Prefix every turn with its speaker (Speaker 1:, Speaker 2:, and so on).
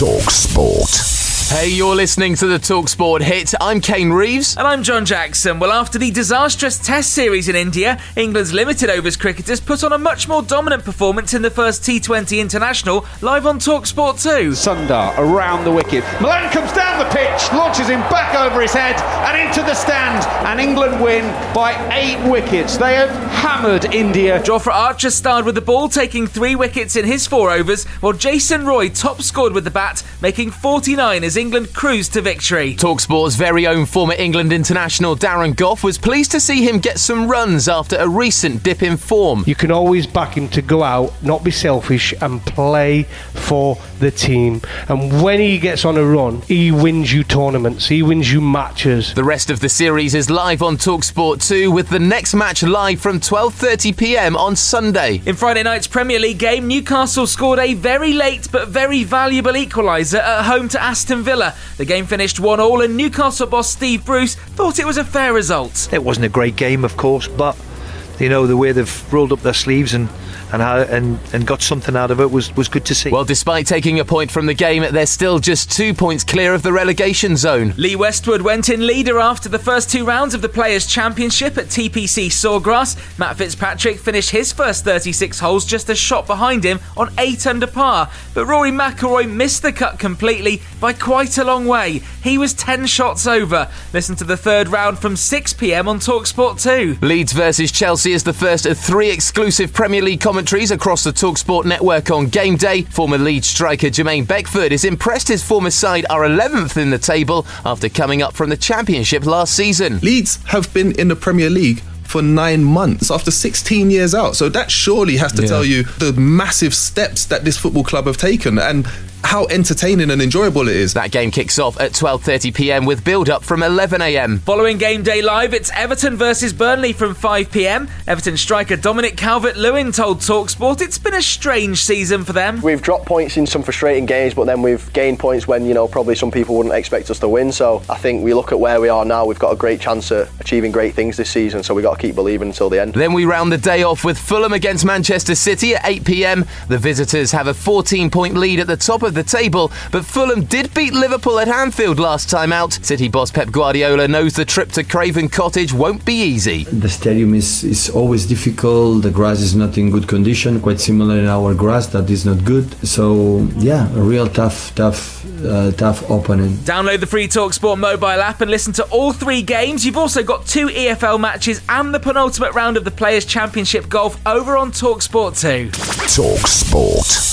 Speaker 1: Talk Sport.
Speaker 2: Hey, you're listening to the Talksport hit. I'm Kane Reeves.
Speaker 3: And I'm John Jackson. Well, after the disastrous Test series in India, England's limited overs cricketers put on a much more dominant performance in the first T20 International live on Talksport 2.
Speaker 4: Sundar around the wicket. Malan comes down the pitch, launches him back over his head and into the stand. And England win by eight wickets. They have hammered India.
Speaker 3: Jofra Archer starred with the ball, taking three wickets in his four overs, while Jason Roy top scored with the bat, making 49 as England cruised to victory.
Speaker 2: Talksport's very own former England international Darren Gough was pleased to see him get some runs after a recent dip in form.
Speaker 5: You can always back him to go out, not be selfish, and play for the team. And when he gets on a run, he wins you tournaments, he wins you matches.
Speaker 2: The rest of the series is live on Talksport 2 with the next match live from 12:30 p.m. on Sunday.
Speaker 3: In Friday night's Premier League game, Newcastle scored a very late but very valuable equaliser at home to Aston Villa. The game finished 1 all, and Newcastle boss Steve Bruce thought it was a fair result.
Speaker 6: It wasn't a great game, of course, but you know the way they've rolled up their sleeves and and how, and and got something out of it was was good to see.
Speaker 2: Well, despite taking a point from the game, they're still just two points clear of the relegation zone.
Speaker 3: Lee Westwood went in leader after the first two rounds of the Players' Championship at TPC Sawgrass. Matt Fitzpatrick finished his first 36 holes just a shot behind him on 8 under par, but Rory McIlroy missed the cut completely by quite a long way. He was 10 shots over. Listen to the third round from 6 pm on Talksport 2.
Speaker 2: Leeds versus Chelsea is the first of three exclusive Premier League commentaries across the Talksport network on game day. Former Leeds striker Jermaine Beckford is impressed his former side are 11th in the table after coming up from the Championship last season.
Speaker 7: Leeds have been in the Premier League for nine months after 16 years out. So that surely has to
Speaker 2: Yeah.
Speaker 7: tell you the massive steps that this football club have taken and how entertaining and enjoyable it is.
Speaker 2: That game kicks off at 12:30 p.m. with build-up from 11 a.m.
Speaker 3: Following game day live, it's Everton versus Burnley from 5 pm. Everton striker Dominic Calvert Lewin told Talksport it's been a strange season for them.
Speaker 8: We've dropped points in some frustrating games, but then we've gained points when you know probably some people wouldn't expect us to win. So I think we look at where we are now. We've got a great chance at achieving great things this season. So we got to keep believing until the end.
Speaker 2: Then we round the day off with Fulham against Manchester City at 8 pm. The visitors have a 14 point lead at the top of the table, but Fulham did beat Liverpool at Anfield last time out. City boss Pep Guardiola knows the trip to Craven Cottage won't be easy.
Speaker 9: The stadium is, is always difficult. The grass is not in good condition, quite similar in our grass that is not good. So yeah, a real tough, tough, uh, tough opponent.
Speaker 3: Download the free Talksport mobile app and listen to all three games. You've also got two EFL matches and the penultimate round of the Players' Championship Golf over on Talksport 2.
Speaker 1: Talk Sport.